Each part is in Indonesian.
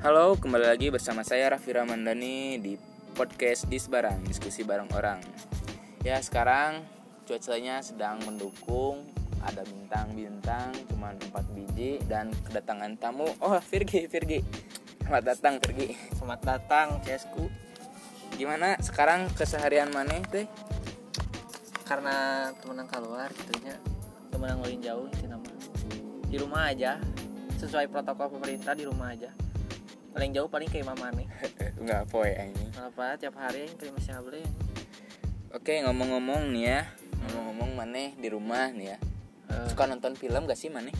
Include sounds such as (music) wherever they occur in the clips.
Halo, kembali lagi bersama saya Raffi Ramandani di podcast Dis Barang, diskusi bareng orang. Ya, sekarang cuacanya sedang mendukung, ada bintang-bintang, cuman 4 biji dan kedatangan tamu. Oh, Virgi, Virgi. Selamat datang, Virgi. Selamat datang, Cesku. Gimana sekarang keseharian maneh teh? Karena temen yang keluar gitunya, temen yang ngulin jauh itu nama. Di rumah aja, sesuai protokol pemerintah di rumah aja. Paling jauh paling ke Imam Mane. (laughs) Enggak poe ini. Kenapa tiap hari yang kirim masih beli? Oke, ngomong-ngomong nih ya. Ngomong-ngomong maneh di rumah nih ya. Eh, Suka nonton film gak sih maneh?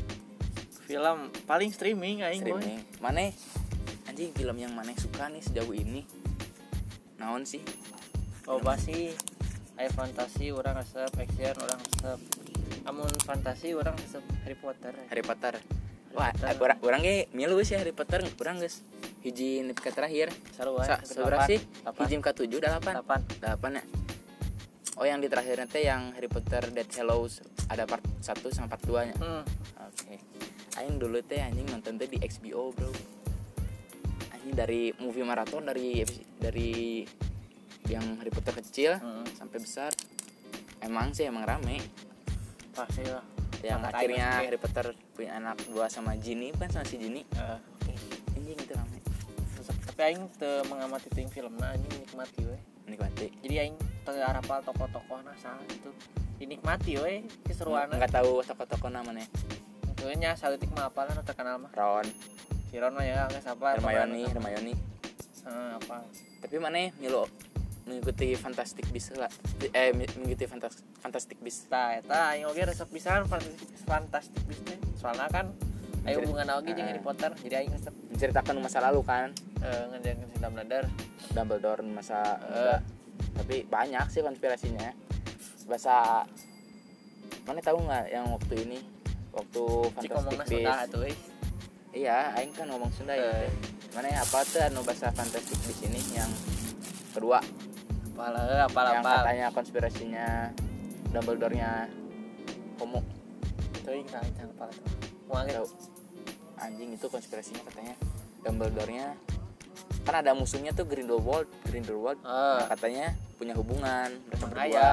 film paling streaming aing. Streaming. Maneh anjing film yang maneh suka nih sejauh ini? Naon sih? Loba sih. Aya fantasi orang resep, action orang resep. Amun fantasi orang resep Harry Potter. Harry Potter. Wah, orang ge milu sih Harry Potter kurang guys. Hiji nepi ka terakhir. Seru Sa, aja. seberapa sih? Hiji ka 7 delapan. Delapan. Delapan ya. Oh yang di terakhirnya teh yang Harry Potter Dead Hallows ada part 1 sama part 2 nya. Hmm. Oke. Aing dulu teh anjing nonton teh di XBO, Bro. Anjing dari movie marathon dari dari yang Harry Potter kecil Hmm. sampai besar. Emang sih emang rame. Pasti lah. Yang Anak akhirnya oke. Harry Potter punya anak dua sama Ginny kan sama si Ginny. Eh, Anjing itu rame. tapi aing teu mengamati ting film nah anjing nikmati we Nikmati. jadi aing teu arapal tokoh-tokoh saha itu dinikmati we keseruan Enggak tahu tokoh-tokoh namanya. Tentunya saeutik mah apa lah terkenal mah Ron, Siron mah ya geus apa Hermione, Hermione. Heeh, apa Tapi mana milu mengikuti Fantastic Beasts lah. Eh mengikuti Fantas Fantastic Beasts. tah eta aing oge resep pisan fantastik fantastik teh soalnya kan ayo hubungan oge jeung Ah. Harry Potter jadi aing resep Menceritakan masa lalu kan. eh ngerjain si Dumbledore Dumbledore masa Eh. muda. Tapi banyak sih konspirasinya. Bahasa mana tahu nggak yang waktu ini waktu Beasts. atuh euy Iya, aing kan ngomong Sunda ya. Eh. Mana ya apa tuh anu bahasa Fantastic Beasts ini yang kedua apalah apal yang apal. katanya konspirasinya Dumbledore-nya homo. Teuing tah aing apal tuh. Tahu anjing itu konspirasinya katanya. Dumbledore-nya kan ada musuhnya tuh Grindelwald Grindelwald Ah. Nah, katanya punya hubungan mereka berdua.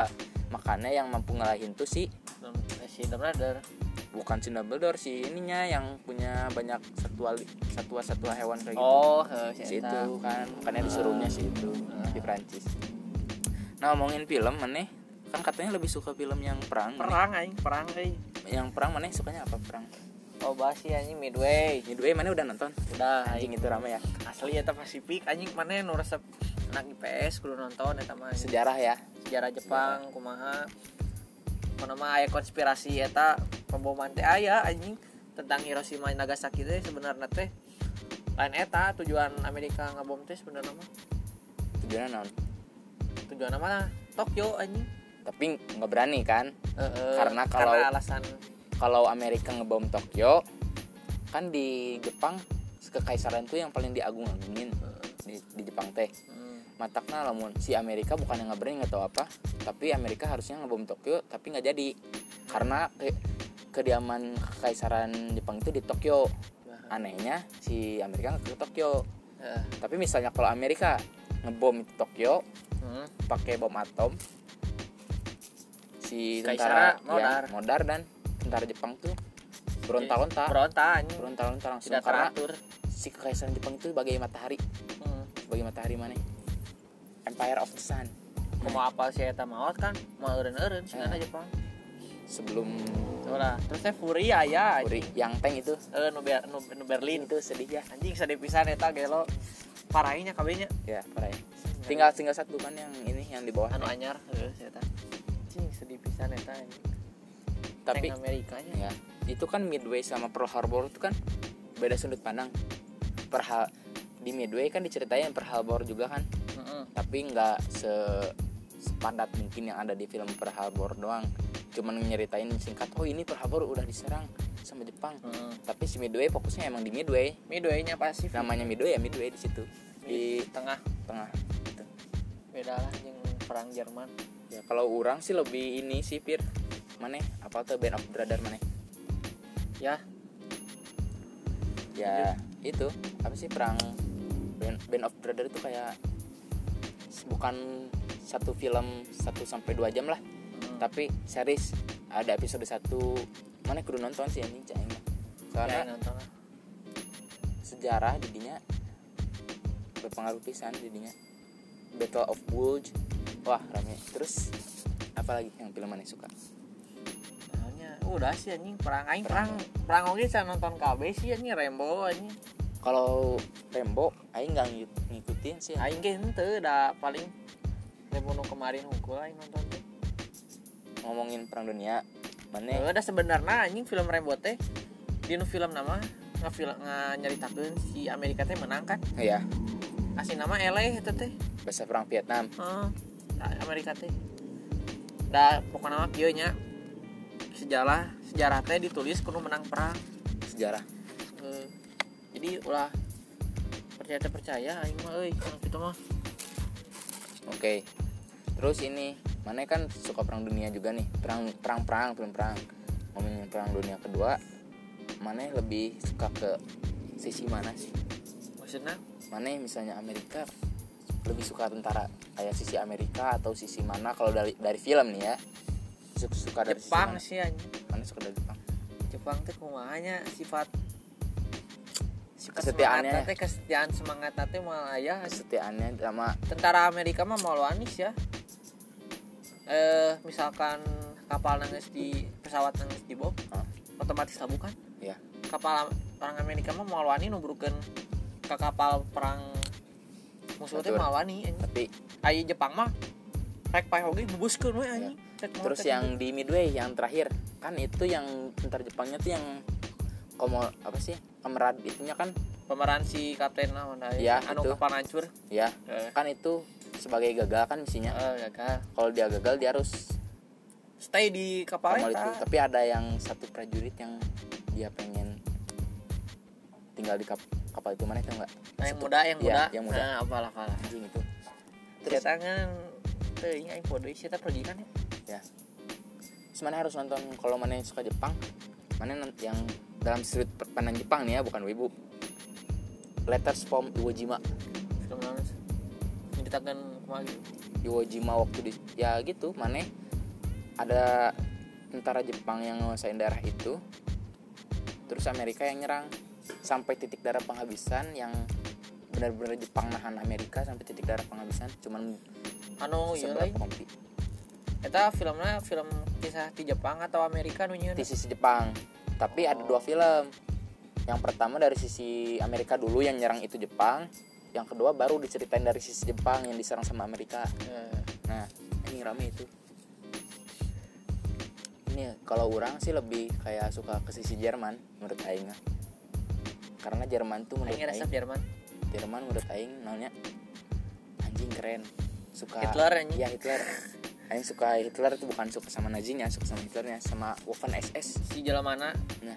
Makanya yang mampu ngalahin tuh si si Dumbledore. Bukan si Dumbledore si ininya yang punya banyak satwa satwa satwa hewan kayak gitu. Oh heuh, si itu kan. Makanya disuruhnya si itu Ah. di Prancis nah ngomongin film maneh kan katanya lebih suka film yang perang perang aing perang euy yang perang maneh sukanya apa perang? Oh basi anjing midway. Midway mana udah nonton? Udah anjing anjing itu rame ya. Asli eta Pasifik anjing mana nu resep anak IPS kudu nonton eta mah sejarah ya? Sejarah Jepang kumaha. Mana mah aya konspirasi eta pemboman teh aya anjing tentang Hiroshima Nagasaki teh sebenarnya teh. Lain eta tujuan Amerika ngabom teh sebenarnya mah. Tujuannya non tujuan mana Tokyo anjing. Tapi nggak berani kan? Heeh, Karena kalau- karena alasan kalau Amerika ngebom Tokyo kan di Jepang kekaisaran tuh yang paling diagung-agungin. Di, di Jepang teh. Hmm, matakna lamun si Amerika bukan yang nggak tahu apa tapi Amerika harusnya ngebom Tokyo tapi nggak jadi. Karena ke, kediaman kekaisaran Jepang itu di Tokyo. Anehnya si Amerika nggak ke Tokyo. Heeh, tapi misalnya kalau Amerika ngebom itu Tokyo hmm, pakai bom atom. Si Kaisara tentara modar. ya, modar. dan tentara Jepang tuh beronta-onta berontak anjing. Beronta-onta langsung tidak karena teratur. si kekaisaran Jepang itu sebagai matahari. Hmm. sebagai matahari mana Empire of the Sun. Kumaha apal si eta maot kan? Mau eureun-eureun sih Eh. Jepang. Sebelum Ulah, terus teh Fury aya Fury yang tank itu. Eh nu, Ber- nu, nu Berlin. Itu sedih ya. Anjing sedih pisan eta gelo. Parahnya kabehnya. Ya parah ya. Tinggal tinggal satu kan yang ini yang di bawah. Anu anyar eta anjing sedih pisan eta anjing tapi Tank Amerikanya ya itu kan Midway sama Pearl Harbor itu kan beda sudut pandang. Pearl di Midway kan diceritain Pearl Harbor juga kan. Heeh. tapi nggak se sepadat mungkin yang ada di film Pearl Harbor doang. Cuman nyeritain singkat oh ini Pearl Harbor udah diserang sama Jepang. Heeh. tapi si Midway fokusnya emang di Midway. Midway-nya Pasifik. Namanya Midway ya Midway di situ. Di tengah. tengah. gitu. Beda lah jeung perang Jerman. Ya kalau orang sih lebih ini sih Pir. Mana? Apa tuh Band of Brother mana? Ya. Ya itu. Apa sih perang band, band of brother itu kayak bukan satu film 1 sampai dua jam lah. Hmm. tapi series. Ada episode satu. Mana kudu nonton sih anjing cah aing mah. Ya, nonton sejarah jadinya berpengaruh pisan jadinya Battle of Bulge. Wah rame. Terus apalagi yang film mana suka? Soalnya udah sih anjing. Perang aing perang. Perang oge saya nonton KB sih anjing. Rambo anjing. kalau Rembo aing nggak ngikut- ngikutin sih. Aing ge henteu da paling Rambo nu kemarin hukul aing nonton teh. ngomongin perang dunia mana? Udah sebenarnya anjing film Rambo teh di nu film nama ngafil nyaritakeun si Amerika teh menang kan. ya Kasih nama LA itu teh. bahasa perang Vietnam. Nah, Amerika teh. Da pokoknya mah kieu nya sejarah sejarah teh ditulis kudu menang perang. sejarah Eh, jadi ulah percaya percaya aing mah euy kitu mah. Oke. Terus ini, mana kan suka perang dunia juga nih. Perang perang perang film perang. Ngomongin perang dunia kedua, mana lebih suka ke sisi mana sih? Maksudnya Mana misalnya Amerika lebih suka tentara kayak sisi Amerika atau sisi mana kalau dari dari film nih ya? Suka, suka dari Jepang mana? sih anjing. Mana suka dari Jepang? Jepang teh kumahanya sifat sifat Kesetiaannya semangat kesetiaan semangat teh malah ya Kesetiaannya sama tentara Amerika mah mau anis ya eh misalkan kapal nangis di pesawat nangis di bom Hah? otomatis lah bukan ya kapal orang Amerika mah mau wani nubrukeun ke kapal perang. Musuh teh wani anjing. tapi Ai Jepang mah rek pae oge bubuskeun we anjing. Ya. terus yang di Midway yang terakhir. Kan itu yang tentara Jepangnya tuh yang komo apa sih? Kamerad itunya kan? Pemeran si kapten naon aya Ya, anu itu. kapal hancur. Ya eh, kan itu sebagai gagal kan misinya. Eh, gagal. Kalau dia gagal dia harus stay di kapal kapal itu. Tapi ada yang satu prajurit yang dia pengen tinggal di kap- kapal itu mana itu enggak Nah, yang muda yang Iya, muda. yang muda. nah, apalah kalah anjing itu. Terus tangan teh ini aing podo sih kita pergi kan ya? Ya. Terus mana harus nonton kalau mana yang suka Jepang? Mana yang dalam sudut pandang Jepang nih ya bukan wibu Letters from Iwo Jima. Film yang ditakan kumaha gitu Iwo Jima waktu di ya gitu mana? Ada tentara Jepang yang nguasain daerah itu. Terus Amerika yang nyerang sampai titik darah penghabisan yang benar-benar Jepang nahan Amerika sampai titik darah penghabisan cuman anu iya seberapa kompi? Eta filmnya film kisah di Jepang atau Amerika nu nyieun di sisi Jepang tapi ada dua film. Yang pertama dari sisi Amerika dulu yang nyerang itu Jepang yang kedua baru diceritain dari sisi Jepang yang diserang sama Amerika. Eh, nah ini rame itu. Ini kalau orang sih lebih kayak suka ke sisi Jerman menurut Aing. Karena Jerman tuh menurut aing resep Aing Jerman Jerman menurut Aing namanya anjing keren suka Hitler, anjing. iya Hitler Aing suka Hitler itu bukan suka sama Nazinya suka sama Hitlernya sama Waffen SS si mana Nah,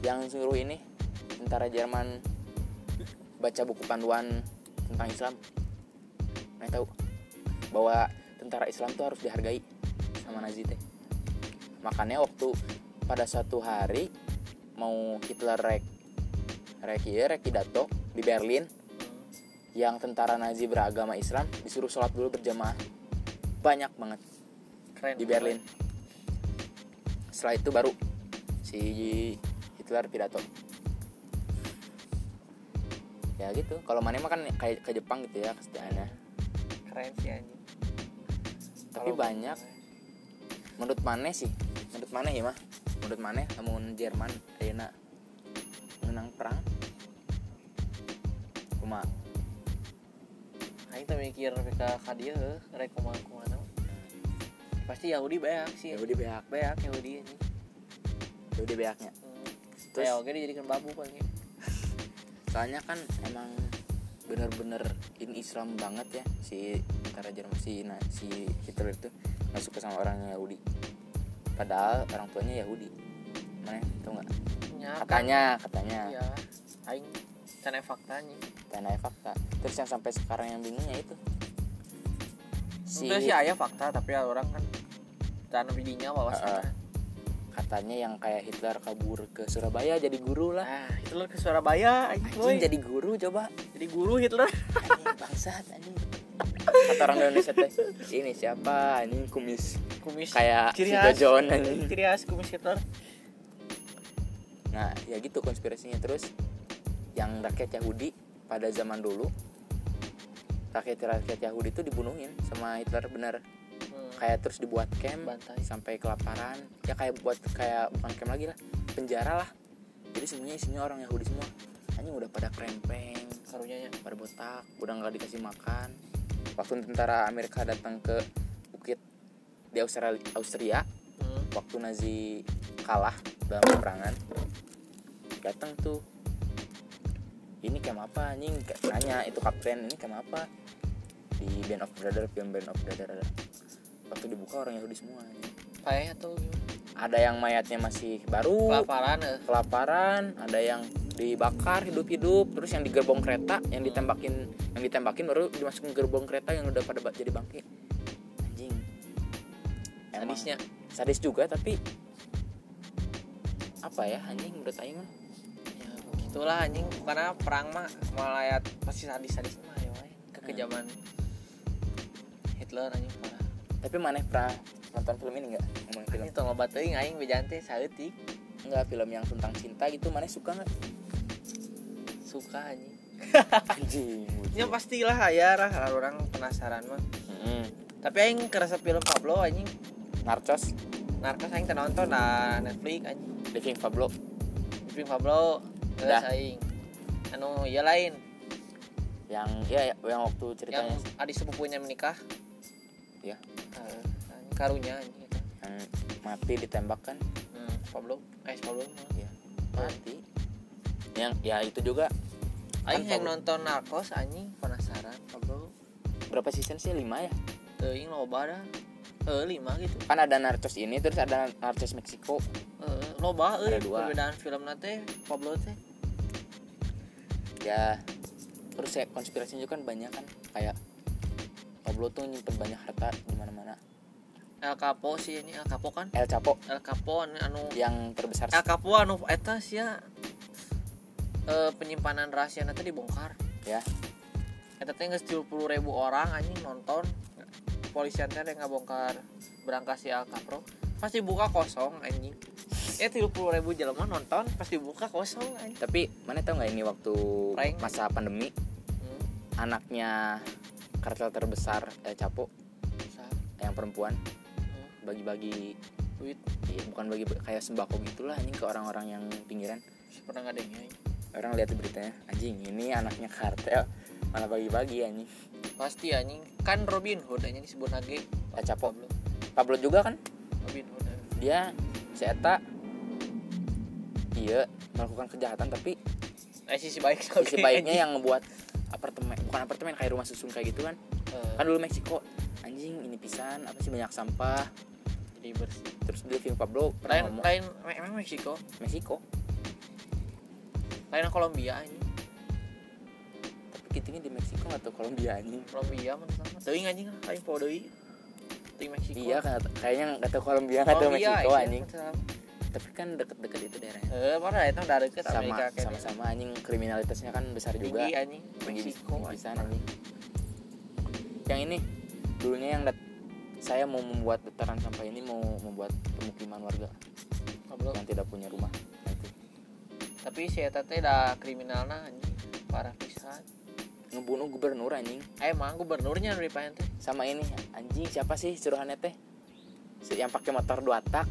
yang suruh ini tentara Jerman baca buku panduan tentang Islam. Nah, tahu bahwa tentara Islam tuh harus dihargai sama Nazi teh. Makanya waktu pada suatu hari mau Hitler rek rek ieu, rek pidato di Berlin yang tentara Nazi beragama Islam disuruh sholat dulu berjamaah banyak banget keren di Berlin. Setelah itu baru si Hitler pidato. Ya gitu. Kalau mana mah kan kayak ke Jepang gitu ya kesetiaannya. keren sih anjing Tapi banyak menurut mana sih? Menurut mana ya mah? Menurut mana? Namun Jerman ayeuna. Menang perang? Kuma. Aing teh mikir ke ka dieu rek kumaha kumaha pasti Yahudi beak sih. Yahudi beak, beak Yahudi ini. Yahudi beaknya. hmm. Terus- Terus oke dijadikan babu paling (laughs) Soalnya kan emang bener-bener ini Islam banget ya si tentara Jerman si nah, si Hitler itu. Nggak suka sama orang Yahudi. Padahal orang tuanya Yahudi. Mana tau nggak? Ya, Katanya, katanya. iya aing cenah faktanya Tanah fakta. Terus yang sampai sekarang yang bingungnya itu si Udah sih ayah fakta tapi orang kan tanam didinya wawasan Heeh. katanya yang kayak Hitler kabur ke Surabaya jadi guru lah nah Hitler ke Surabaya anjing anjing jadi guru coba jadi guru Hitler anjing bangsat anjing kata orang Indonesia teh ini siapa? Anjing kumis. Kumis kayak ciri si khas. Jojon anjing. Ciri khas kumis Hitler nah ya gitu konspirasinya. Terus yang rakyat Yahudi pada zaman dulu rakyat rakyat Yahudi itu dibunuhin sama Hitler bener. Hmm. kayak terus dibuat camp bantai sampai kelaparan. Ya kayak buat kayak bukan camp lagi lah penjara lah. Jadi semuanya isinya orang Yahudi semua. Anjing udah pada krempeng karunya nya pada botak udah nggak dikasih makan waktu tentara Amerika datang ke bukit di Australia, Austria hmm. waktu Nazi kalah dalam peperangan datang tuh ini camp apa anjing Kayak nanya itu kapten ini camp apa di Band of Brother film Band of Brother ada waktu dibuka orang Yahudi semua payah tuh gimana? ada yang mayatnya masih baru kelaparan eh. kelaparan ada yang dibakar hidup-hidup terus yang di gerbong kereta yang ditembakin yang ditembakin baru dimasukin gerbong kereta yang udah pada jadi bangke. Anjing. Emang. Sadisnya. Sadis juga tapi apa ya anjing menurut aing mah? Ya begitulah anjing. Karena perang mah malayat pasti sadis-sadis mah ya kekejaman Hitler anjing parah. Tapi mana pernah nonton film ini nggak? Ngomongin film. Ini tong loba teuing aing bejante saeutik. Nggak film yang tentang cinta gitu mana suka nggak suka anjing. (laughs) Anjing ya pastilah aya lah kalau orang penasaran mah. Mm-mm. tapi aing kerasa film Pablo anjing. Narcos. Narcos aing nonton na Netflix anjing. Living Pablo. Film Pablo Dah. geus aing. Anu ieu lain. Yang ya ya, yang waktu yang ceritanya adik sepupunya menikah. Ya. Anjing karunya anjing yang mati ditembak kan. Hmm, Pablo eh Pablo mah. ya mati. Yang ya itu juga aing yang nonton Narcos anjing penasaran Pablo berapa season sih? Lima ya? Teuing loba dah. Eh lima gitu. Kan ada Narcos ini terus ada Narcos Meksiko. Eh loba euy perbedaan film teh Pablo teh. Ya terus ya konspirasinya juga kan banyak kan. Kayak Pablo tuh nyimpen banyak harta di mana-mana. El Capo sih ini El Capo kan? El Chapo El Capo anu, anu yang terbesar El Capo anu eta sia eh penyimpanan rahasia nanti dibongkar ya. Eta teh geus ribu orang anjing nonton. Polisian teh yang ngabongkar berangkas si Al Capro pasti buka kosong anjing. Ya tiga puluh ribu jelema nonton pasti buka kosong anjing. Tapi mana tahu nggak ini waktu Prank. masa pandemi? Hmm. anaknya kartel terbesar El Chapo sa- yang perempuan. Hmm. bagi-bagi duit. Iya, bukan bagi kayak sembako gitulah anjing ke orang-orang yang pinggiran. Pernah ngadengnya anjing. Orang lihat beritanya anjing ini anaknya kartel malah bagi-bagi anjing. Pasti anjing. Kan Robin Hood anjing disebut lagi El Chapo Pablo. Pablo juga kan? Robin Hood anjing. dia si Eta iya melakukan kejahatan tapi eh sisi baik sisi baiknya (laughs) yang ngebuat apartemen bukan apartemen kayak rumah susun kayak gitu kan? Kan dulu Meksiko. Anjing ini pisan apa sih banyak sampah. Jadi bersih. Terus dia film Pablo lain lain emang Meksiko? Meksiko lain Kolombia anjing. Tapi kitanya di Meksiko atau Kolombia anjing. Kolombia mana sama teuing anjing lah lain po deui teuing Meksiko. Iya kan kayaknya nggak tahu Kolombia nggak tahu Meksiko iya, anjing. tapi kan deket-deket itu daerahnya. Eh, mana itu? Dari ke sama Amerika kayak sama-sama anjing. Kriminalitasnya kan besar juga. tinggi anjing. Tinggi di Meksiko. Di sana anjing. Yang ini dulunya yang dat- saya mau membuat dataran sampah ini mau membuat pemukiman warga yang tidak punya rumah tapi si eta teh da kriminalna anjing. Parah pisan. Ngebunuh gubernur anjing. Eh emang gubernurnya dari pahen teh sama ini anjing siapa sih suruhannya teh? Si- yang pakai motor dua tak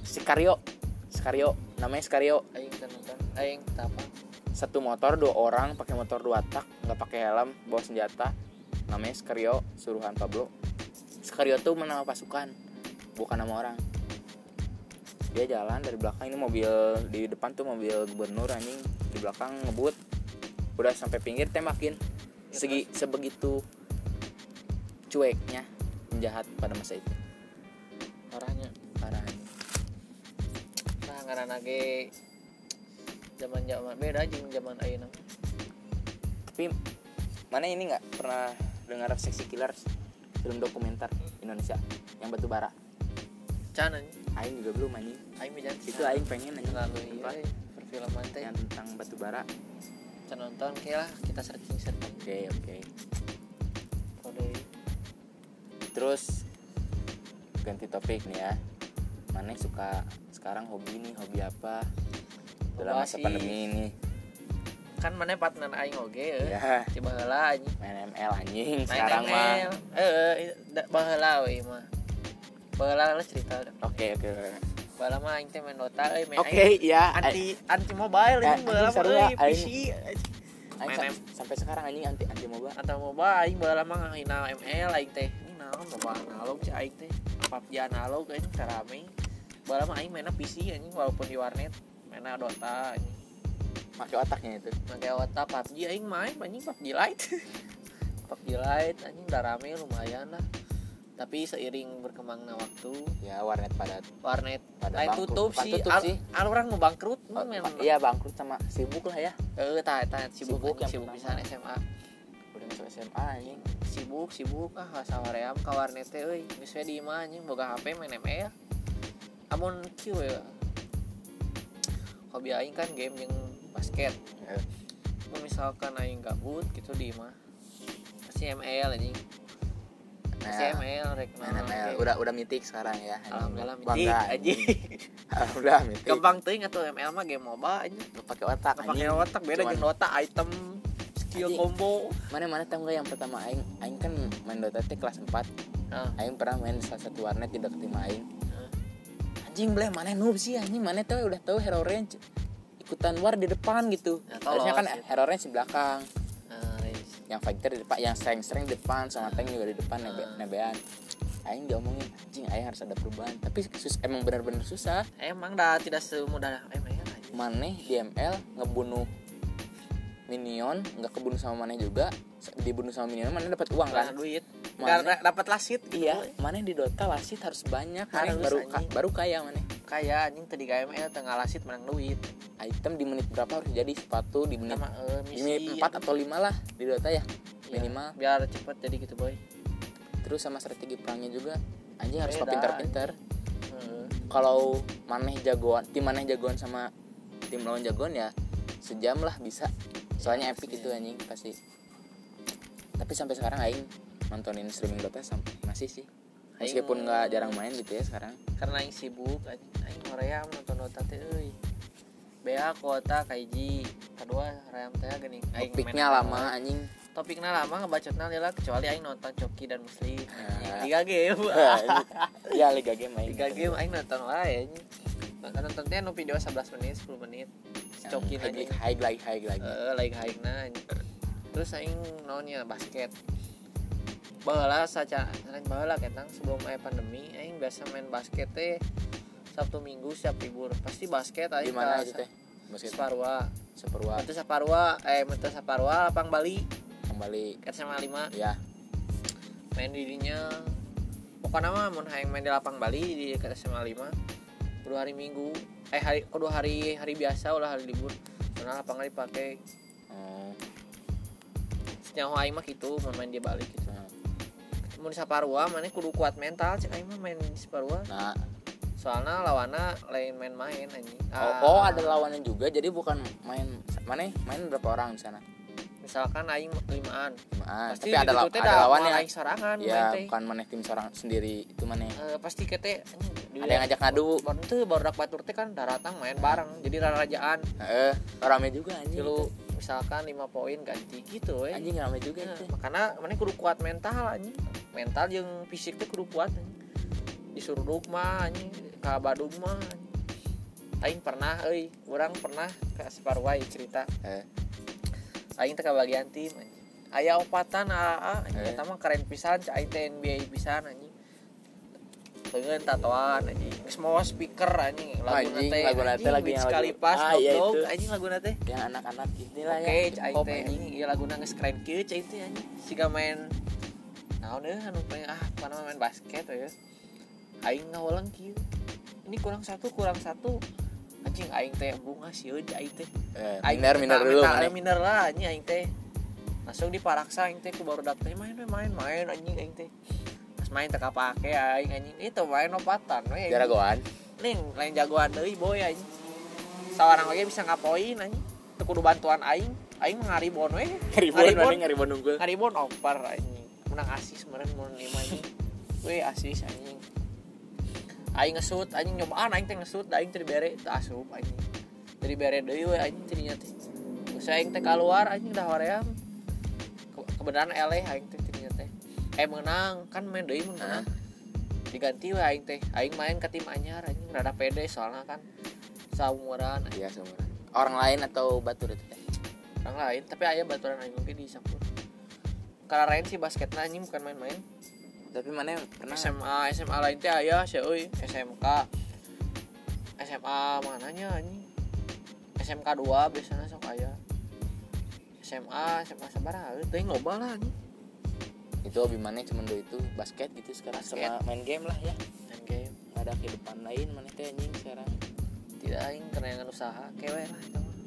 Sikario Sikario namanya Sikario aing nonton aing teh apa? Satu motor dua orang pakai motor dua tak nggak pakai helm bawa senjata. Namanya Sikario suruhan Pablo. Sikario tuh nama pasukan bukan nama orang dia jalan dari belakang ini mobil di depan tuh mobil gubernur anjing. Di belakang ngebut. Udah sampai pinggir tembakin. Segi sebegitu cueknya penjahat pada masa itu. Parahnya. Parah. Anjing. nah ngaranna ge zaman zaman beda jeung zaman ayeuna tapi mana ini nggak pernah dengar Sexy Killers film dokumenter Indonesia yang batu bara? Can anjing aing juga belum anjing. Aing mejan itu aing pengen anjing. tempat iya. perfilman teh. Yang tentang batu bara. Can nonton kayak lah kita searching searching. Oke oke. Kode terus ganti topik nih ya. Mana suka sekarang hobi nih hobi apa? Dalam masa pandemi ini. Kan mana partner aing oge ya ya coba heula anjing. Main ML anjing main sekarang mah. ML eh da- baheula we mah lah cerita. Oke oke baheula mah aing teh main Dota euy main oke aing ya anti anti mobile Eh, baheula anjing mah euy lah, PC. aing- Aing main sampai sekarang anjing anti anti moba atau MOBA aing baheula mah ngahina ML aing teh. Ini naon MOBA analog sih aing teh. PUBG analog aing rame. Baheula mah aing mainna PC anjing walaupun di warnet. Mainna Dota anjing. Pakai otaknya itu. Pakai Dota PUBG aing main anjing PUBG Lite. (laughs) PUBG Lite anjing udah rame lumayan lah tapi seiring berkembangnya waktu ya warnet padat. warnet Pada lain tutup sih. Tutup Al, sih. al orang mau bangkrut Oh, main iya bangkrut sama sibuk lah ya. Eh tah tah sibuk Sibuk yang sibuk pisan SMA udah masuk SMA anjing. Sibuk sibuk. Ah sawaream ka warnet teh euy. We di imah anjing? Boga HP main ML amun kieu ya. Hobi aing kan game yang basket. Mun misalkan aing gabut gitu di imah pasti ML anjing nah, ML udah udah mitik sekarang ya. Alhamdulillah Bangga, mitik anjing. (laughs) Alhamdulillah mitik. Gampang teuing atuh ML mah game MOBA Nggak pakai otak pakai otak beda jeung Dota item skill combo. Mana mana tau nggak yang pertama? Aing aing kan main Dota teh kelas 4 nah aing pernah main salah satu warnet di dekat rumah aing. Heeh. anjing boleh mana noob sih anjing? Mana tuh udah tahu hero range. Ikutan war di depan gitu. Ya, harusnya kan hero range di belakang. Yang fighter di depan yang sering sering depan sama tank juga di depan nebe nebean. Aing diomongin anjing aing harus ada perubahan. Tapi sus emang benar-benar susah. Emang dah tidak semudah ML anjing maneh di ML ngebunuh minion nggak kebunuh sama maneh juga. Dibunuh sama minion maneh dapat uang karena kan? Duit. Dapat lasit gitu iya maneh di Dota lasit harus banyak maneh Harus, baru ka- baru kaya maneh kaya anjing tadi ML tengah lasit menang duit. Item di menit berapa harus jadi? Sepatu di menit sama eh, di misi menit 4 atau 5 lah di Dota ya Iya, minimal. biar cepet jadi gitu boy. Terus sama strategi perangnya juga anjing harus pintar-pintar. Heeh. kalau maneh jagoan tim maneh jagoan sama tim lawan jagoan ya sejam lah bisa. Soalnya Ya, epic pasti. itu anjing pasti. Tapi sampai sekarang aing nontonin streaming Dota sampai masih sih meskipun Aing- nggak jarang main gitu ya sekarang. Karena aing sibuk aing hoream nonton Dota teh euy. Bea kuota kaiji. Kedua ream teh geuning. Topiknya main lama anjing. Topiknya lama ngebacotna lila kecuali aing nonton Coki dan Muslim. Ah. tiga game. Ya liga game (laughs) tiga (laughs) game aing nonton wae anjing. Nonton teh nu video 11 menit 10 menit. Si Coki anjing. high lagi high lagi. Eh like high na anjing. terus aing naonnya basket baheula saca lain baheula ketang sebelum aya pandemi aing biasa main basket teh Sabtu Minggu siap libur. Pasti basket di aing mana ka itu teh? Basket. Saparua Seperwa Mentu Saparua eh Mentu Saparua lapang Bali. Kembali ke SMA 5 ya main dirinya pokoknya mah mun hayang main di lapang Bali di dekat SMA 5 kedua hari Minggu eh hari kedua hari hari biasa ulah hari libur. Karena lapangan dipakai. Oh, senyawa aing mah gitu mau main di Bali gitu. Nah. Mau di Saparua mana kudu kuat mental cek aing mah main di Saparua. Nah. Soalnya lawannya lain main-main anjing. Oh, oh Ah, ada lawannya juga jadi bukan main mana main berapa orang di sana? Misalkan aing limaan. Limaan. pasti tapi ada, la- ada lawannya aing sorangan main ya teh. bukan mana tim seorang sendiri itu mana Eh, pasti kete ada yang ngajak ngadu. Baru tuh baru dak batur teh kan daratang main bareng jadi rarajaan. Eh rame juga anjing. Lu misalkan 5 poin ganti gitu eh. anjing rame juga Nah, itu. makanya mana kudu kuat mental anjing. Mental yang fisik teh kudu kuat anjing. Disuruh mah anjing ka Badung mah anjing. aing pernah euy urang pernah ke Separwai cerita. Eh. Aing teh bagian tim anjing. Aya opatan AA anjing. Eh. mah keren pisan cai teh NBA pisan anjing Pengen tatoan anjing geus mawa speaker anjing lagu Anjing, teh laguna teh lagi yang sekali lagu- pas Ah, iya itu. anjing lagu teh yang anak-anak inilah Oke, ya cai pop teh anjing ieu laguna geus keren kieu cai teh anjing. Siga main naon deh anu pengen ah pana main basket ya. Aing ngawaleng kieu. Ini kurang satu, kurang satu. Anjing aing teh bunga sieun cai teh. eh, Aing minder minder dulu mana? minder lah anjing aing teh. Langsung diparaksa aing teh ku baru teh main main main anjing aing teh. Main teh kapake aing anjing. Itu main opatan we. jagoan. Nih lain jagoan deui boy anjing sawarang lagi bisa ngapoin anjing. Teu kudu bantuan aing. Aing ngaribon we. Ngaribon mana ngaribon unggul. ngaribon oper anjing. Menang asis meureun mun lima anjing. We asis anjing. Aing ngesut anjing nyobaan aing teh ngesut aing teh dibere teu asup anjing. Teu dibere deui we anjing tidinya teh Terus aing teh keluar anjing dah hoream Ke- kebenaran eleh aing teh teh eh menang. Kan main deui menang. Diganti we aing teh. Aing main ke tim anyar anjing. Rada pede soalnya kan. Saumuran Iya semua. Orang lain atau batur itu teh. orang lain tapi aya baturan aing oge di sampur. Karena lain sih basketnya anjing bukan main-main. Tapi mana pernah SMA SMA lain teh aya sih euy SMK SMA mananya anjing? SMK 2 biasanya sok aya. SMA SMA euy teuing loba lah anjing itu hobi mana cuma do itu basket gitu sekarang Basket. sama main game lah ya. main game Nggak ada kehidupan lain mana teh anjing sekarang. tidak aing kena usaha kewe lah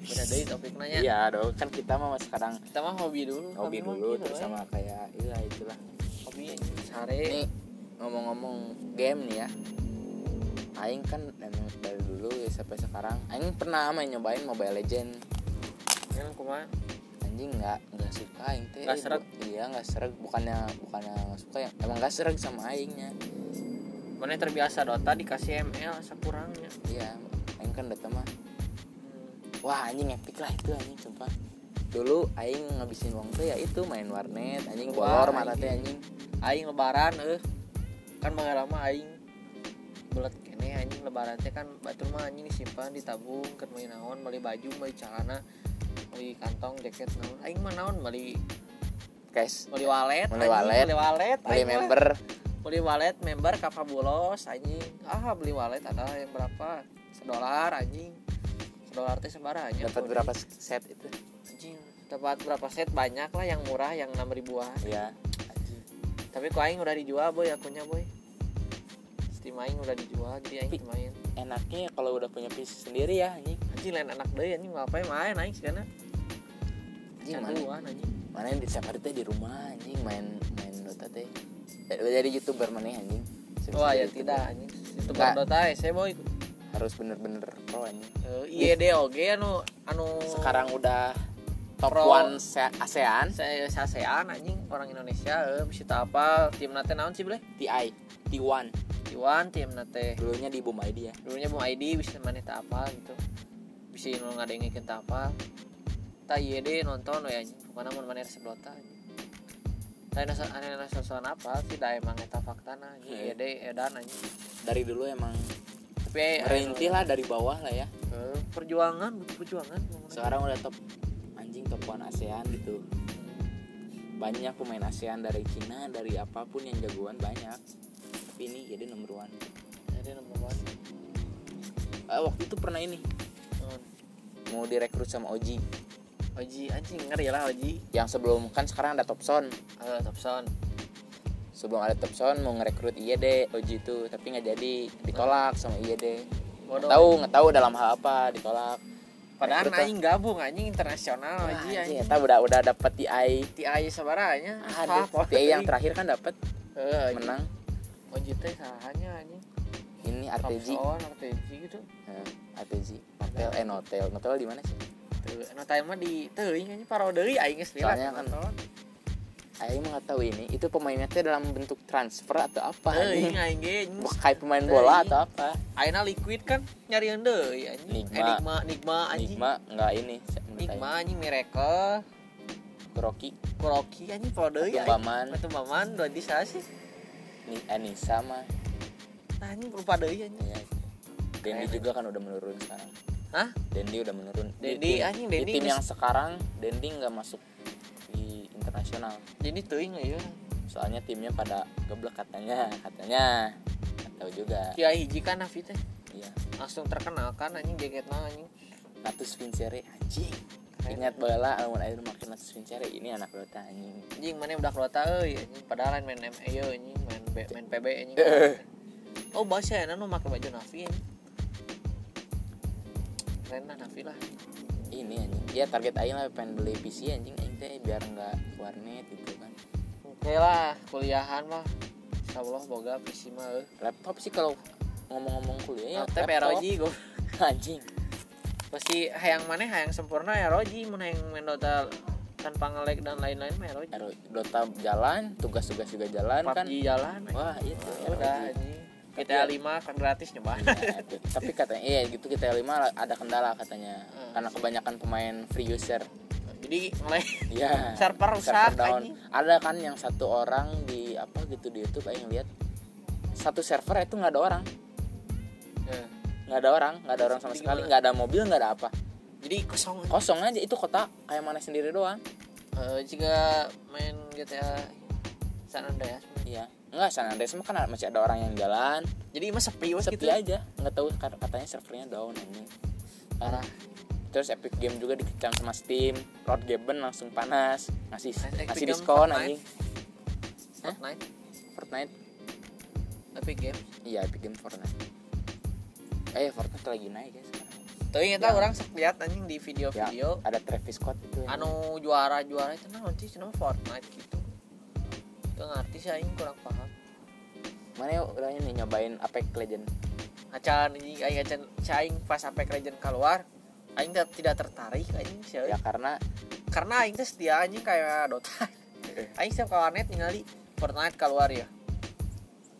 beda deui topik nanya Iya dong kan kita mah sekarang kita mah hobi dulu hobi mah dulu gitu, terus we. sama kayak iya itulah. hobi sare Ini ngomong-ngomong game nih ya. Aing kan emang dari dulu ya sampai sekarang Aing pernah main nyobain Mobile Legend kan kumaha anjing nggak nggak suka aing teh Nggak iya nggak sereg. Bukannya bukannya nggak suka ya. Emang nggak sereg sama aingnya. Mana terbiasa Dota dikasih ML sekurangnya. Iya aing kan data mah. Hmm. wah anjing epic lah itu anjing sumpah. Dulu aing ngabisin uang tuh ya itu main warnet anjing kolor mata teh anjing. aing lebaran eh. Kan lama aing bulat kene anjing lebaran teh kan batur mah anjing disimpan ditabung keur meuli naon beli baju beli celana beli kantong jaket naon. Aing mah naon beli guys beli wallet Beli anjing, wallet. beli wallet beli member. Beli wallet member ka Fabulos anjing. Ah beli wallet ada yang berapa? Sedolar anjing. Sedolar teh sebarang dapat berapa set itu? Anjing dapat berapa set? Banyak lah yang murah yang enam ribuan. Ya anjing tapi kok aing udah dijual boy akunnya boy Steam aing udah dijual jadi aing Tapi- main enaknya kalau udah punya PC sendiri ya anjing. Anjing lain anak deh anjing ngapain main aing sih anjing mana? anjing. Mana di setiap hari teh di rumah anjing main main Dota teh. Jadi youtuber mana anjing? Wah jadi ya YouTuber. tidak anjing. Itu Nggak. Dota ya saya boy. Harus bener-bener pro anjing. Eh, IED oge anu anu. Sekarang udah top Pro. one se- ASEAN. Saya sasean anjing orang Indonesia eh bisa apa tim nate naon sih boleh TI T1 Iwan tim nate. Dulunya di Boom ID ya. Dulunya mau ID bisa mana tak apa gitu. Bisa nu ngadengin tak apa. Tak IED nonton we anjing. Mana mau mana anjing. Tapi nasa aneh nasa sosokan apa tidak emang eta faktana anjing. Heh. IED edan anjing. Dari dulu emang tapi merintis lah dari bawah lah ya. eh, perjuangan butuh perjuangan sekarang udah top anjing top one ASEAN gitu. Banyak pemain ASEAN dari Cina dari apa pun yang jagoan banyak ini jadi nomor one. Jadi nomor one. Eh, waktu itu pernah ini. Hmm. mau direkrut sama Oji. Oji anjing ngeri lah Oji. Yang sebelum kan sekarang ada Topson. Eh Topson. Sebelum ada Topson mau ngerekrut IED Oji itu. Tapi nggak jadi. Ditolak sama IED bodoh nggak tahu nggak tahu dalam hal apa ditolak. Padahal rekrut aing gabung anjing internasional Wah, Oji anjing, eta udah udah dapat TI TI sabaranya Aduh, TI yang terakhir kan dapat eh menang Oji teh sahanya anjing ini RTG Topson RTG gitu Nah, RTG Notel eh Notel Notel di mana sih Tuh, time mah di teuing anjing parodi aing geus Soalnya kan- nonton. Aing mah tahu ini itu pemainnya teh dalam bentuk transfer atau apa anjing aing ge kayak pemain bola atau apa Aina liquid kan nyarian deui anjing. Nigma. Enigma, Nigma anjing. Enigma nggak ini menurut Nigma Aing. anjing Miracle, Kuroki Kuroki anjing parodi aing. Tumbaman Batu Maman dua di sih? Ni Anissa mah Nah, anjing rupa deui anjing. ya Dendi Keren. juga kan udah menurun sekarang Hah? Dendi udah menurun Di Dendi, anjing, di Dendi tim yang sekarang Dendi nggak masuk di internasional Jadi teuing ya. soalnya timnya pada geblek katanya katanya tahu juga Ya hiji kan Nafi teh iya langsung terkenal kan anjing jaketna anjing. Natus Vincere anjing Ingat bola lamun air makin Natus Vincere ini anak Dota anjing Anjing mana udah Dota euy anjing padahal lain main ME yo anjing main B, main PB anjing. (laughs) Oh, bahasa ya nu make baju Nafi anjing. Keren lah Nafi lah. ini anjing ya target aing lah pengen beli PC anjing aing teh biar nggak warnet gitu kan Oke lah, kuliahan mah. Insya Allah boga PC mah. laptop sih kalau ngomong-ngomong kuliah ya Teh laptop. ROG gue (laughs) anjing pasti hayang mana hayang sempurna ROG mun hayang main Dota tanpa nge-lag dan lain-lain mah ROG Ero- Dota jalan tugas-tugas juga jalan kan? PUBG jalan wah itu ya udah anjing. GTA 5 kan gratis nyoba. Iya, tuh. tapi katanya iya gitu kita lima ada kendala katanya. Hmm. karena kebanyakan pemain free user. Jadi nge-lag Iya. (laughs) server rusak down. Ada kan yang satu orang di apa gitu di YouTube aing lihat satu server itu nggak ada orang, Ya. Nggak ada orang, nggak ada orang sama sekali, nggak ada mobil, nggak ada apa, jadi kosong kosong aja itu kota kayak mana sendiri doang. Eh, jika main GTA San Andreas Iya, nggak San Andreas mah kan masih ada orang yang jalan, jadi emang sepi sepi gitu aja, nggak tahu kat- katanya servernya down ini. parah Terus Epic Game juga dikecam sama Steam, Road Gaben langsung panas, ngasih Epic ngasih Game diskon Fortnite. anjing. Hah? Fortnite Fortnite, Epic Games iya Epic Game Fortnite. Eh Fortnite lagi naik ya sekarang. tapi ternyata Ya. orang lihat anjing di Ya, video-video ada Travis Scott itu. ya. anu juara-juara itu naon sih cenah Fortnite gitu Gak ngerti sih aing kurang paham mana ya udah ini nyobain Apex Legend acan anjing aing acan si aing pas Apex Legend keluar aing tidak, tidak tertarik anjing sih ya karena karena aing teh setia anjing kayak Dota (laughs) aing setiap kawanet ningali Fortnite keluar ya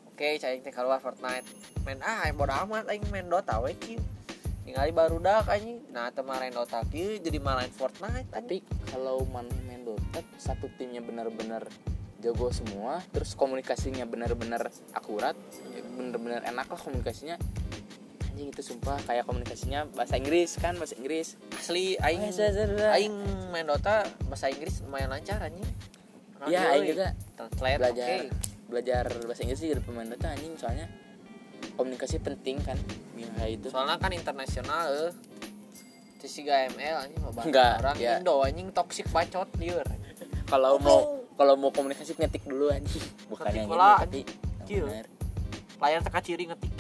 oke cai teh keluar Fortnite main ah aing bodo amat aing main Dota we kieu ningali baru dak anjing. Nah teu main Dota kieu jadi main Fortnite anjing. Tapi kalau mana main Dota satu timnya benar-benar jago semua terus komunikasinya benar-benar akurat ya benar-benar enak lah komunikasinya. Anjing itu sumpah kayak komunikasinya bahasa Inggris kan bahasa Inggris. Asli aing Aing main Dota bahasa Inggris lumayan lancar anjing. Ya euy, aing juga. belajar. oke. Belajar bahasa Inggris sih dari pemain Dota anjing soalnya komunikasi penting kan kayak itu soalnya kan internasional eh Terus si GML anjing mau Enggak, orang ya. Indo anjing toxic bacot liur kalau Oh. mau kalau mau komunikasi ngetik dulu anjing bukan Ngetik yang ini tapi benar. layar teka ciri ngetik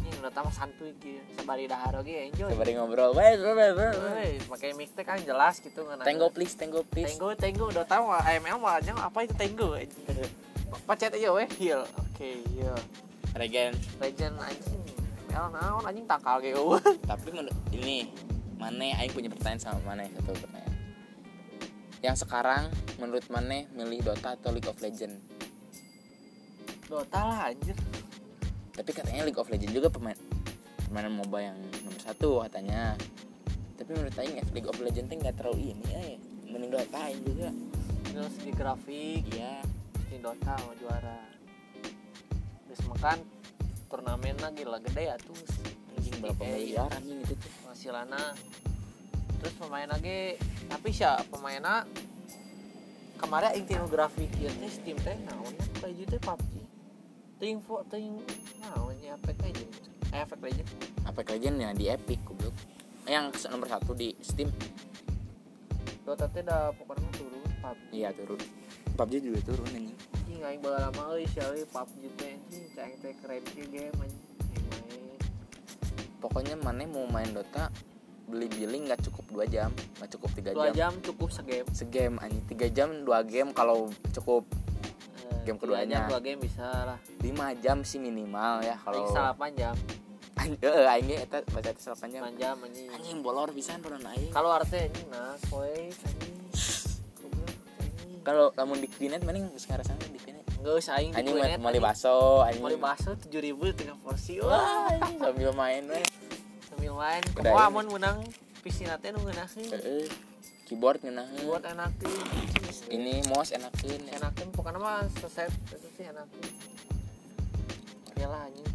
ini udah tamu santuy gitu sabari dahar oge enjoy Sembari ngobrol, weh, bro, bro, bro. Woi, pakai mic teh kan jelas gitu ngeunana. Tenggo please, tenggo please. Tenggo, tenggo udah tahu AML malahnya apa itu tenggo. (laughs) Pacet aja weh, heal. Oke, heal. Regen. Legend anjing. Mel naon anjing takal ge eueuh. (laughs) Tapi menurut ini Mane aing punya pertanyaan sama Mane satu pertanyaan. Yang sekarang menurut Mane milih Dota atau League of Legend? Dota lah anjir. Tapi katanya League of Legend juga pemain permainan MOBA yang nomor satu katanya. Tapi menurut aing ya, League of Legend tuh nggak terlalu ini eh. Mending Dota aing juga. Terus segi grafik, Iya. di Dota mau juara. Terus makan turnamen lagi lah gede ya tuh. Anjing berapa Eh, miliar anjing itu tuh. Hasilana. Terus pemain lagi tapi sih pemainnya kemarin yang tinu grafik ieu teh Steam teh naonnya kayak gitu PUBG. Ting fo ting naonnya apa kayak gitu. Eh, Efek Legend. Apex Legend ya di Epic goblok. Yang nomor satu di Steam. Dota teh da pokoknya turun PUBG. Iya turun. PUBG juga turun anjing. Anjing aing bae lama euy sia euy PUBG teh anjing teh keren ke game anjing. Pokoknya Mane mau main Dota beli billing nggak cukup dua jam, nggak cukup tiga Dua jam. jam cukup segame. Segame anjing tiga jam dua game kalau cukup Eh, Game keduanya. dua game bisa lah. lima jam sih minimal ya kalau salapan jam, anjing eh ge eta baca 8 jam 8 jam anjing. anjing bolor pisan pernah aing kalau arte anjing nah anjing Goblok, anjing. Kalau lamun di Kvinet mending geus ngarasan di Kvinet Nggak usah aing anjing mau anjing. baso anjing. Mau baso tujuh ribu tinggal porsi wah. Anjing sambil main we sambil main. Kumaha ini. mun menang PC nate nu ngeunaheun. Heeh. keyboard ngeunaheun. Buat enakeun ini mouse enakeun ya. enakeun pokoknya mah seset itu sih enakeun ya lah anjing.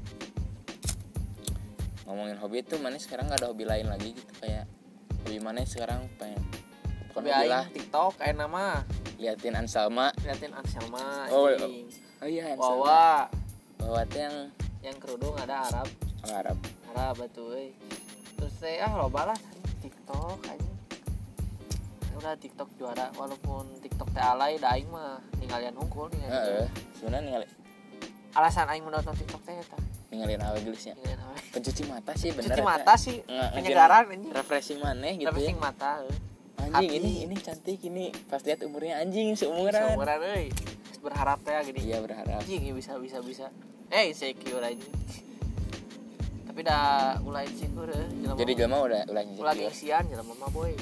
Ngomongin hobi itu mana sekarang nggak ada hobi lain lagi gitu kayak hobi mana sekarang pengen tapi aing TikTok kayak nama. Liatin Ansalma liatin Anselma Oh, anjing. oh iya Ansalma Wawa. Bawa teh yang yang kerudung ada Arab. Oh, Arab. Arab betul. Euy. terus saya ah loba lah. TikTok aja udah TikTok juara. Walaupun TikTok teh alay da aing mah ningalian hungkul ningalian Heeh. sebenarnya ninggalin alasan aing menonton TikTok teh eta. ninggalin awal gelisnya pencuci mata sih bener cuci eta. mata sih penyegaran refreshing maneh gitu ya. Sing mata euy. Anjing hati. ini ini cantik ini. Pas lihat umurnya anjing seumuran. Seumuran euy berharap teh gini. Iya berharap. Anjing ya bisa bisa bisa. Eh insecure aja tapi dah mulai insecure ya jadi jelema udah ulah insecure. gengsian jelema mah boy.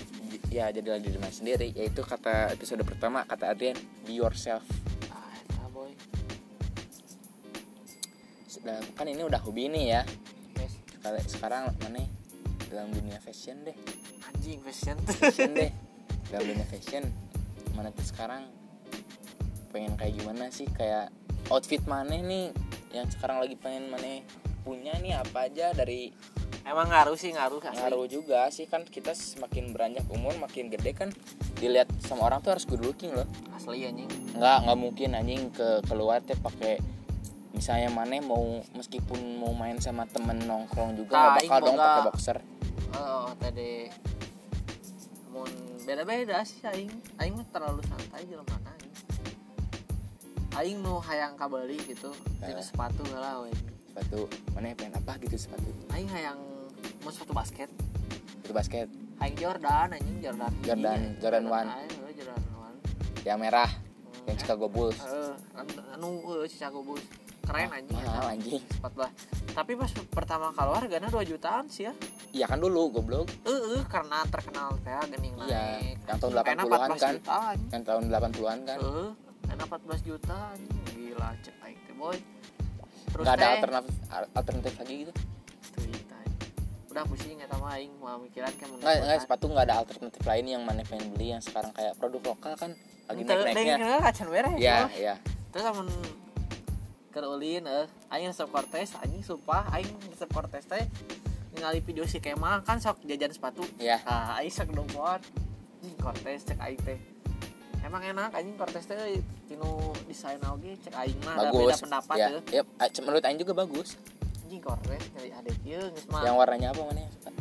Ya jadi diri mana sendiri. Yaitu kata episode pertama kata Adrian be yourself. Ah eta boy. Kan ini udah hobi nih ya. Yes. Sekarang mana dalam dunia fashion deh anjing fashion. Fashion deh. (laughs) Dalam dunia fashion. Mana tuh sekarang? Pengen kayak gimana sih? Kayak outfit mana nih? Yang sekarang lagi pengen mana punya nih? Apa aja dari emang ngaruh sih ngaruh asli. ngaruh juga sih. Kan kita semakin beranjak umur makin gede kan dilihat sama orang tuh harus good looking loh. Asli anjing. Nggak nggak mungkin anjing ke keluar teh pakai misalnya mana mau meskipun mau main sama temen nongkrong juga nggak Nah, bakal dong pakai boxer. Oh tadi mun beda-beda sih aing. Aing mah terlalu santai jelema aing. Aing nu hayang kabeli gitu Eh. jenis sepatu lah we sepatu mana pengen apa gitu sepatu? Aing hayang mau sepatu basket. Itu basket? Hayang Jordan anjing Jordan Jordan- Iya, Jordan One. aing, eh, Jordan One. Yang merah Hmm, yang Chicago Bulls. Eh, anu- eh, Chicago Bulls keren anjing mahal anjing. Sepatu lah tapi pas pertama keluar harganya 2 jutaan sih ya. Iya kan dulu goblok. Eh eh, karena terkenal teh gening Iya, naik. yang tahun Anjing, 80-an enak 14 kan. juta, anjing. yang tahun 80-an kan. Heeh, enak 14 juta anjing gila cek aing teh boy. Terus nggak ada alternatif alternatif lagi gitu. Iya, udah pusing eta mah aing mau mikiran kayak mun nggak nggak sepatu nggak ada alternatif lain yang mana pengen beli yang sekarang kayak produk lokal kan lagi naik naiknya kacan ya boy. ya terus amun keulin eh. Aing resep kortes anjing sumpah aing resep kortes teh ningali video si Kemal kan sok jajan sepatu. Ya ah aing sok dompot anjing kortes cek aing teh. Emang enak anjing kortes teh tinu desain oge cek aing mah ada beda pendapat ya ya yep. Ah, menurut Aing juga bagus. Anjing kortes kali ada kieu geus mah. Yang warnanya apa mana yang suka?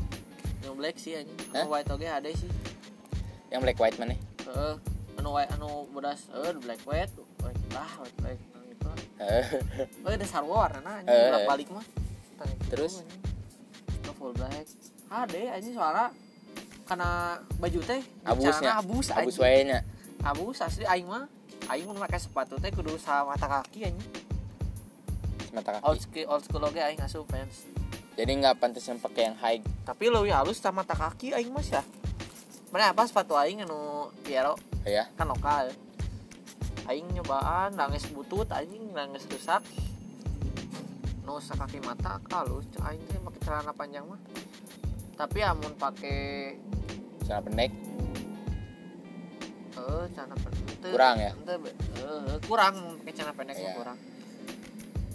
Yang black sih anjing. Anu white oge ada sih. Yang black white mana? Heeh anu white anu bodas eh black white white lah white black (laughs) oh ada sarwa warna anjing Eh. bolak balik mah. Tang gitu, Terus? Nu full black. Ada anjing soalnya karena baju teh abusnya bicarana abus abus anjing. wae nya abus asli aing mah. Aing mun pakai sepatu teh kudu sama mata kaki anjing. Mata old kaki school old school oge aing asup fans. Jadi nggak pantas yang pakai yang high. Tapi leuwih halus sama mata kaki aing mah ya mana apa sepatu aing anu Piero ya kan lokal aing nyobaan nangis butut anjing nangis rusak nu kaki mata halus cek aing teh pakai celana panjang mah tapi amun pakai celana pendek eh celana pendek Kurang ya? eh, eh, kurang pakai celana pendek mah Iya. kurang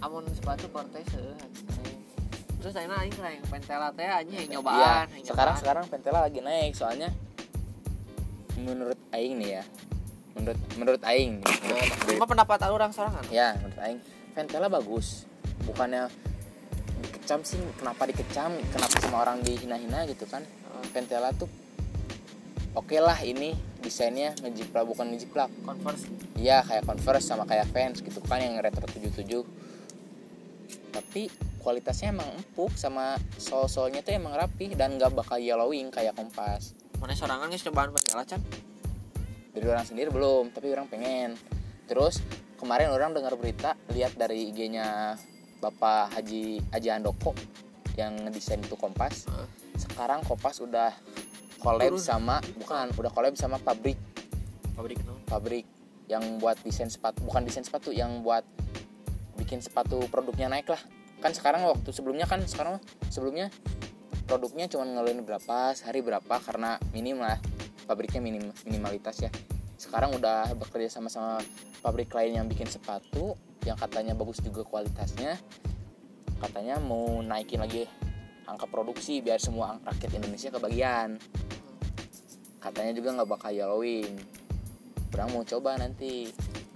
amun sepatu kortes terus aing aing yang pentela teh anjing yang Iya, nyobaan yang sekarang nyobaan. sekarang pentela lagi naik soalnya menurut Aing nih ya menurut menurut Aing. Eh, cuma pendapat orang sorangan. Ya menurut Aing Ventela bagus. Bukannya dikecam sih kenapa dikecam kenapa sama orang dihina-hina gitu kan. Ventela tuh oke lah ini desainnya ngejiplak bukan ngejiplak. Converse. Iya kayak Converse sama kayak Vans gitu kan yang retro 77 tapi kualitasnya emang empuk sama sol-solnya tuh emang rapi dan gak bakal yellowing kayak Kompas. Mana sorangan geus cobaan pentela can dari orang sendiri belum tapi orang pengen. Terus kemarin orang dengar berita lihat dari IG-nya Bapak Haji Haji Handoko yang ngedesain itu Kompas. Sekarang Kompas udah collab Turun. sama bukan udah collab sama pabrik. Pabrik itu? Pabrik yang buat desain sepatu bukan desain sepatu yang buat bikin sepatu produknya naik lah. Kan sekarang waktu sebelumnya kan sekarang sebelumnya produknya cuma ngeluarin berapa sehari berapa karena minim lah pabriknya minim minimalitas ya. Sekarang udah bekerja sama sama pabrik lain yang bikin sepatu yang katanya bagus juga kualitasnya katanya mau naikin lagi angka produksi biar semua rakyat Indonesia kebagian. Katanya juga nggak bakal yellowing orang mau coba nanti.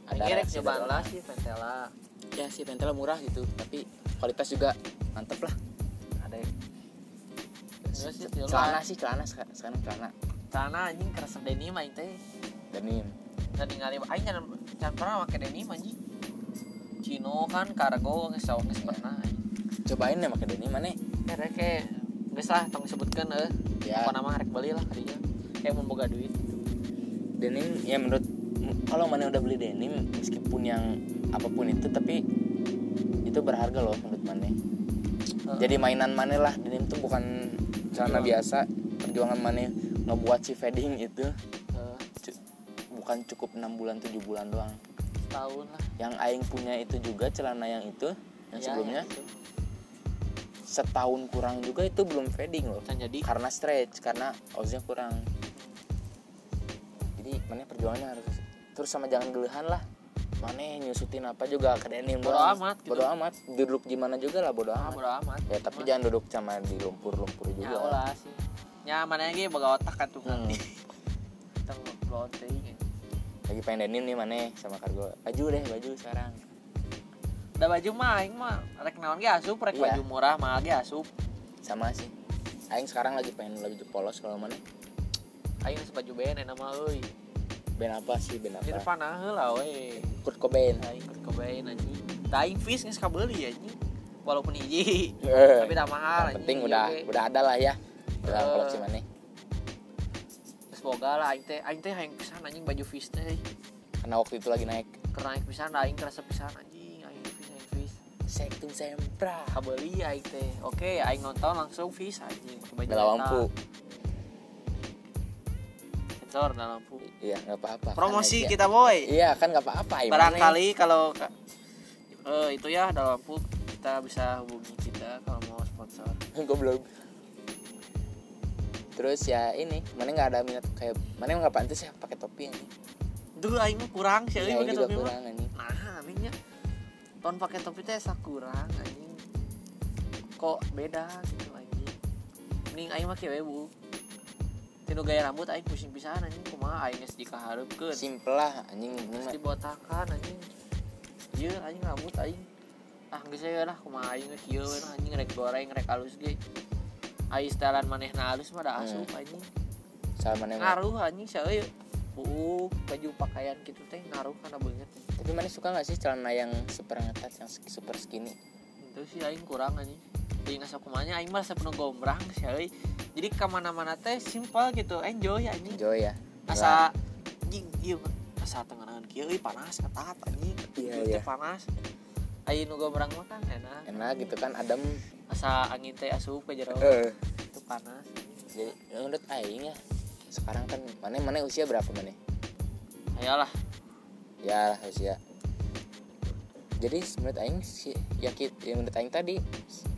Ada cobaan dari lah orang. sih pentela ya sih pentela murah gitu tapi kualitas juga mantep lah. Ada tiulah. celana sih celana seka- sekarang celana celana anjing kerasa denim aing teh. Denim. Dan ningali aing jangan jangan pernah pakai denim anjing. Cino kan kargo geus sawo geus pernah anjing. Cobain deh pakai denim mana rek ke geus lah tong disebutkeun eh. Ya. Apa nama rek beli lah kadinya kayak mau boga duit. Denim ya menurut kalau mana udah beli denim meskipun yang apa pun itu tapi itu berharga loh menurut mana jadi mainan mana lah denim tuh bukan celana biasa perjuangan mana ngebuat si fading itu cu- bukan cukup enam bulan tujuh bulan doang. Setahun lah. Yang aing punya itu juga celana yang itu yang Ya, sebelumnya yang itu. setahun kurang juga itu belum fading loh. Kan jadi. Karena stretch karena oznya kurang. Jadi mana perjuangannya harus terus sama jangan gelehan lah. Mana nyusutin apa juga ke denim Bodo doang. amat, gitu. bodo amat. Duduk gimana juga lah bodo ah amat. bodo amat. Ya tapi Cuma- jangan duduk sama di lumpur-lumpur ya juga. ulah sih nyaman aja boga otak kan tuh. Hmm. nanti kita lagi pengen denim nih mana sama kargo. Baju deh baju sekarang. Udah baju mah aing mah rek naon ge asup rek Iya. baju murah mah ge asup. Sama sih. Aing sekarang lagi pengen baju polos kalau mana aing baju band enak mah euy. Band apa sih band apa? depan heula we Kurt Cobain. Aing Kurt Cobain anjing. Aing fish geus kabeuli anjing. Walaupun hiji Eh, tapi dah mahal yang penting anjing, udah udah ada lah ya dalam Eh. koleksi mana Terus boga lah aing teh aing teh hayang pisan anjing baju fish teh. Karena waktu itu lagi naik. Karena aing pisan aing kerasa pisan anjing aing fish aing fish Sektum Sempra. Kabeli aing teh. Oke aing nonton langsung fish anjing pakai baju Dalam lampu. Sensor dalam lampu. Iya nggak apa-apa. Promosi Kan, kita boy. Iya kan nggak apa-apa barangkali kalau eh, itu ya dalam lampu kita bisa hubungi kita kalau mau sponsor. (laughs) Goblok Terus ya ini Mana nggak ada minat kayak Mana nggak pantas ya pakai topi ini Duh aing kurang sih aing pakai juga topi kurang ini Nah, anehnya tahun pakai topi teh asa kurang anjing. Kok beda gitu anjing. Mending aing mah kieu Bu. Tinu gaya rambut aing pusing pisan anjing kumaha aing geus dikahareupeun. Simple lah anjing mah. dibotakan anjing. Ieu anjing rambut aing. Ah geus aya lah kumaha aing geus kieu anjing rek goreng rek halus ge. Aing stylean manehna halus mah da asup anjing. Sama mana Ngaruh anjing saeuy. Buuk baju pakaian gitu teh ngaruh kana beungeut. Tapi mana suka nggak sih celana yang super ngetat yang super skinny itu sih aing kurang anjing jadi nggak kumanya aing malah penuh gombrang sih euy. jadi ke mana-mana teh simpel gitu enjoy anjing Enjoy ya asa anjing iya mah. asa kieu euy panas ketat anjing Iya, iya. panas aing nu gombrang mah kan enak. Enak gitu kan adem. Asa angin teh asup jero Eh. itu panas. Jadi menurut Aing ya Sekarang kan Mana mana usia berapa mana? Ayolah ya usia. Jadi menurut Aing sih ya ya menurut Aing tadi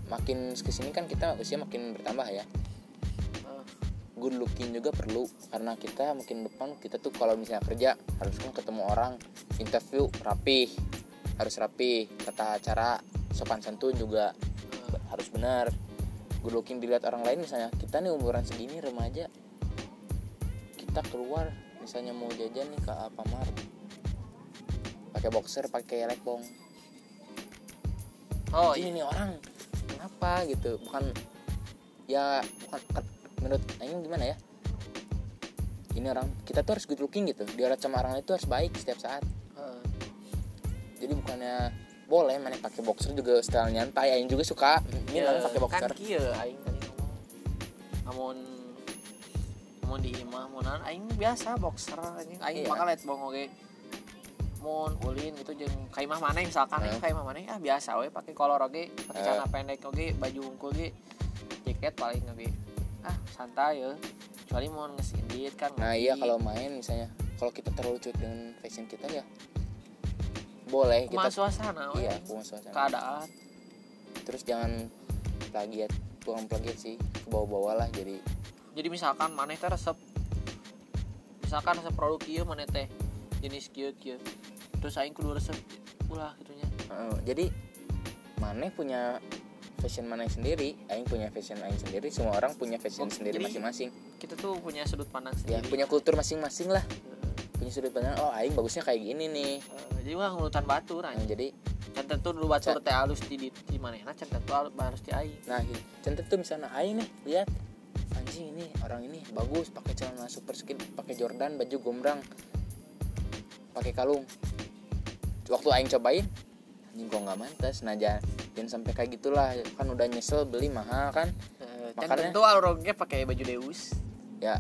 makin ke sini kan kita usia makin bertambah ya. Good looking juga perlu karena kita makin depan kita tuh kalau misalnya kerja harus kan ketemu orang interview rapih harus rapi. Tata cara sopan santun juga harus benar. Good looking dilihat orang lain misalnya kita nih umuran segini remaja. Kita keluar misalnya mau jajan nih ke Alfamart. Pakai boxer pakai lekbong oh ini nih orang kenapa gitu? Bukan ya bukan kan- menurut Aing gimana ya? Ini orang kita tuh harus good looking gitu. Dilihat sama orang lain itu harus baik setiap saat jadi bukannya boleh mana pakai boxer juga style nyantai Aing juga suka ini ya, pakai boxer. kan kieu aing tadi ngomong namun namun di imah munan aing biasa boxer anjing aing Iya. bakal liat bong oge. Mun ulin gitu jeung kaimah mana misalkan aing kaimah mana ah biasa we pakai kolor oge pakai celana pendek oge baju unggul ge jaket paling oge. Ah santai ya. Kecuali mau ngesindit kan Nah iya kalau main misalnya kalau kita terlalu cuek dengan fashion kita ya boleh kita suasana iya kumaha suasana. keadaan. Terus jangan plagiat, bukan plagiat sih, ke bawah-bawah lah jadi jadi misalkan maneh teh resep. Misalkan resep produk kieu maneh teh jenis kieu kieu. Terus aing kudu resep ulah gitunya Heeh, jadi maneh punya fashion maneh sendiri, aing punya fashion aing sendiri, semua orang punya fashion Oh, sendiri masing-masing. kita tuh punya sudut pandang Ya, sendiri. punya kultur masing-masing lah. Punya sudut pandang, oh aing bagusnya kayak gini nih. Eh, jadi mah ngurutan batur Nah, anjing jadi can tentu dulu batur teh halus di di, di manehna can tentu halus harus di aing. Nah contoh tuh misalnya aing nih lihat. Anjing ini orang ini bagus pakai celana super skin pakai Jordan baju gombrang pakai kalung. Waktu aing cobain anjing kok nggak mantas nah jangan, jangan sampai kayak gitulah. Kan udah nyesel beli mahal kan. Eh, can Makanya- tentu alurongnya pakai baju Deus. Ya.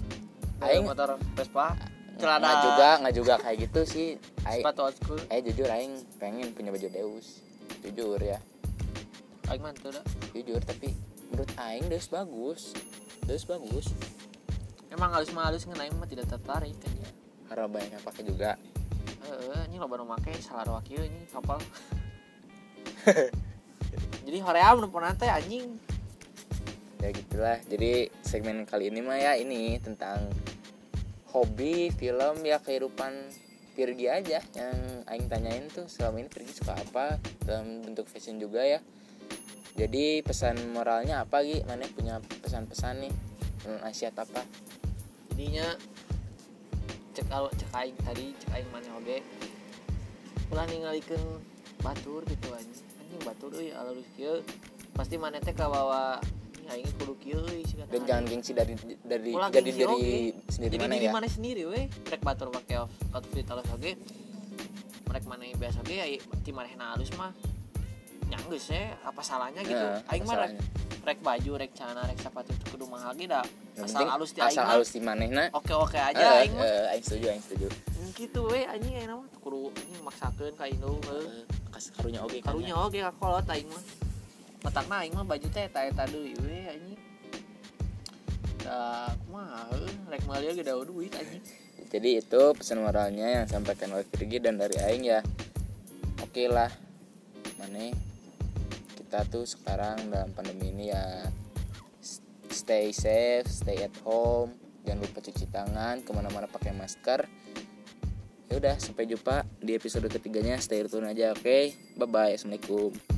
Aing aing motor Vespa nggak celana juga nggak juga kayak gitu sih. Aing sepatu old school. Eh jujur aing pengen punya baju Deus. Jujur ya. Aing mah teu da jujur tapi menurut aing deus bagus. Deus bagus. Emang halus halus ngan aing mah tidak tertarik kan ya karena banyak yang pakai juga. Heeh ini lo baru make salah wakil ini kapal. (laughs) Jadi hoream nu pernah teh anjing. Ya gitulah. Jadi segmen kali ini mah ya ini tentang hobi film ya kehidupan Virgi aja yang Aing tanyain tuh selama ini Virgi suka apa dalam bentuk fashion juga ya. Jadi pesan moralnya apa Gi? mana punya pesan-pesan nih? Asia apa? Jadinya cek kalau cek aing tadi cek aing mana oge ulah ningalikeun batur gitu anjing. Anjing batur euy alus kieu pasti mana teh kawawa aing kudu kieu sih dan jangan gengsi dari dari Ulah jadi dari oge. sendiri jadi mana diri ya? mana sendiri weh. Rek batur make out- outfit alus oge mereka mana biasa oge ai ti manehna alus mah nyanggeus ya apa salahnya gitu? Heeh, aing mah rek, rek baju rek celana rek sepatu itu kudu mahal ge da asal alus ti aing asal mah. halus di manehna. Oke oke aja Eh, aing mah. eh, aing setuju aing setuju. Gitu we anjing aing mah kudu anjing maksakeun ka heuh. Eh, kasih karunya oke kan karunya oge ka kolot aing mah matakna aing mah baju teh eta eta deui we anjing. Da kumaha heuh rek meuli ge da duit anjing. Jadi itu pesan moralnya yang disampaikan oleh Virgi dan dari Aing ya. Oke lah mana kita tuh sekarang dalam pandemi ini ya stay safe stay at home jangan lupa cuci tangan ke mana-mana pakai masker. Ya udah sampai jumpa di episode ketiganya. Stay tune aja oke? Bye bye assalamualaikum